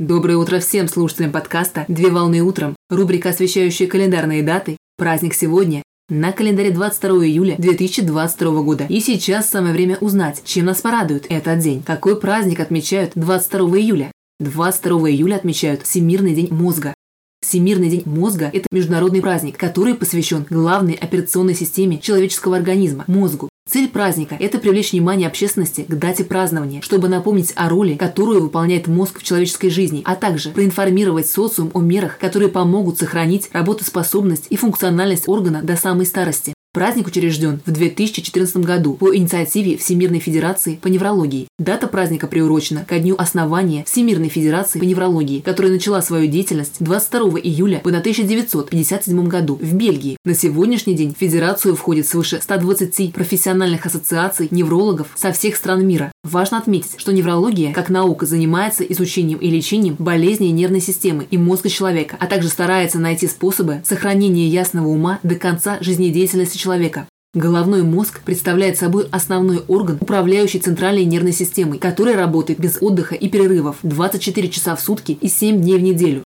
Доброе утро всем слушателям подкаста «Две волны утром», рубрика, освещающая календарные даты. Праздник сегодня на календаре 22 июля 2022 года. И сейчас самое время узнать, чем нас порадует этот день. Какой праздник отмечают 22 июля? 22 июля отмечают Всемирный день мозга. Всемирный день мозга – это международный праздник, который посвящен главной операционной системе человеческого организма – мозгу. Цель праздника – это привлечь внимание общественности к дате празднования, чтобы напомнить о роли, которую выполняет мозг в человеческой жизни, а также проинформировать социум о мерах, которые помогут сохранить работоспособность и функциональность органа до самой старости. Праздник учрежден в 2014 году по инициативе Всемирной Федерации по неврологии. Дата праздника приурочена ко дню основания Всемирной Федерации по неврологии, которая начала свою деятельность 22 июля в 1957 году в Бельгии. На сегодняшний день в Федерацию входит свыше 120 профессиональных ассоциаций неврологов со всех стран мира. Важно отметить, что неврология как наука занимается изучением и лечением болезней нервной системы и мозга человека, а также старается найти способы сохранения ясного ума до конца жизнедеятельности человека. Головной мозг представляет собой основной орган, управляющий центральной нервной системой, который работает без отдыха и перерывов 24 часа в сутки и 7 дней в неделю.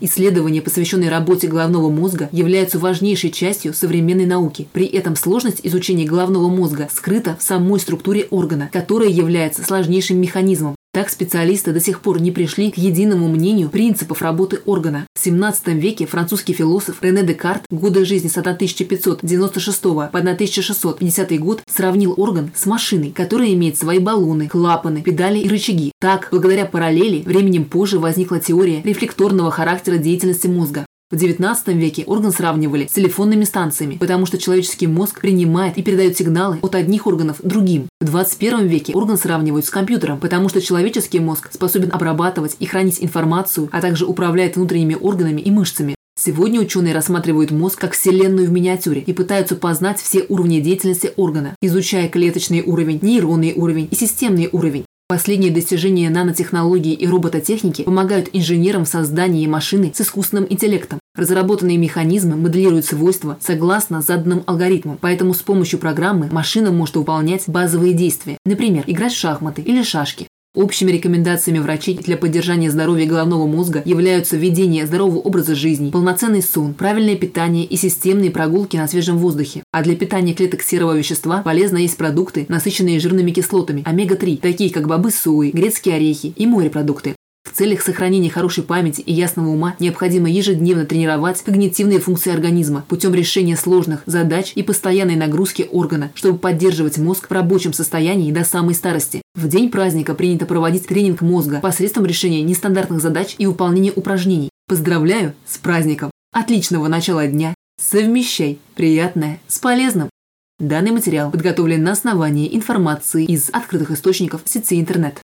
Исследования, посвященные работе головного мозга, являются важнейшей частью современной науки. При этом сложность изучения головного мозга скрыта в самой структуре органа, которая является сложнейшим механизмом, так специалисты до сих пор не пришли к единому мнению принципов работы органа. В 17 веке французский философ Рене Декарт, годы жизни с 1596 по 1650 год, сравнил орган с машиной, которая имеет свои баллоны, клапаны, педали и рычаги. Так, благодаря параллели, временем позже возникла теория рефлекторного характера деятельности мозга. В XIX веке орган сравнивали с телефонными станциями, потому что человеческий мозг принимает и передает сигналы от одних органов другим. В 21 веке орган сравнивают с компьютером, потому что человеческий мозг способен обрабатывать и хранить информацию, а также управляет внутренними органами и мышцами. Сегодня ученые рассматривают мозг как вселенную в миниатюре и пытаются познать все уровни деятельности органа, изучая клеточный уровень, нейронный уровень и системный уровень. Последние достижения нанотехнологий и робототехники помогают инженерам в создании машины с искусственным интеллектом. Разработанные механизмы моделируют свойства согласно заданным алгоритмам, поэтому с помощью программы машина может выполнять базовые действия, например, играть в шахматы или шашки. Общими рекомендациями врачей для поддержания здоровья головного мозга являются введение здорового образа жизни, полноценный сон, правильное питание и системные прогулки на свежем воздухе. А для питания клеток серого вещества полезно есть продукты, насыщенные жирными кислотами, омега-3, такие как бобы сои, грецкие орехи и морепродукты. Целях сохранения хорошей памяти и ясного ума необходимо ежедневно тренировать когнитивные функции организма путем решения сложных задач и постоянной нагрузки органа, чтобы поддерживать мозг в рабочем состоянии до самой старости. В день праздника принято проводить тренинг мозга посредством решения нестандартных задач и выполнения упражнений. Поздравляю с праздником! Отличного начала дня! Совмещай приятное с полезным! Данный материал подготовлен на основании информации из открытых источников сети интернет.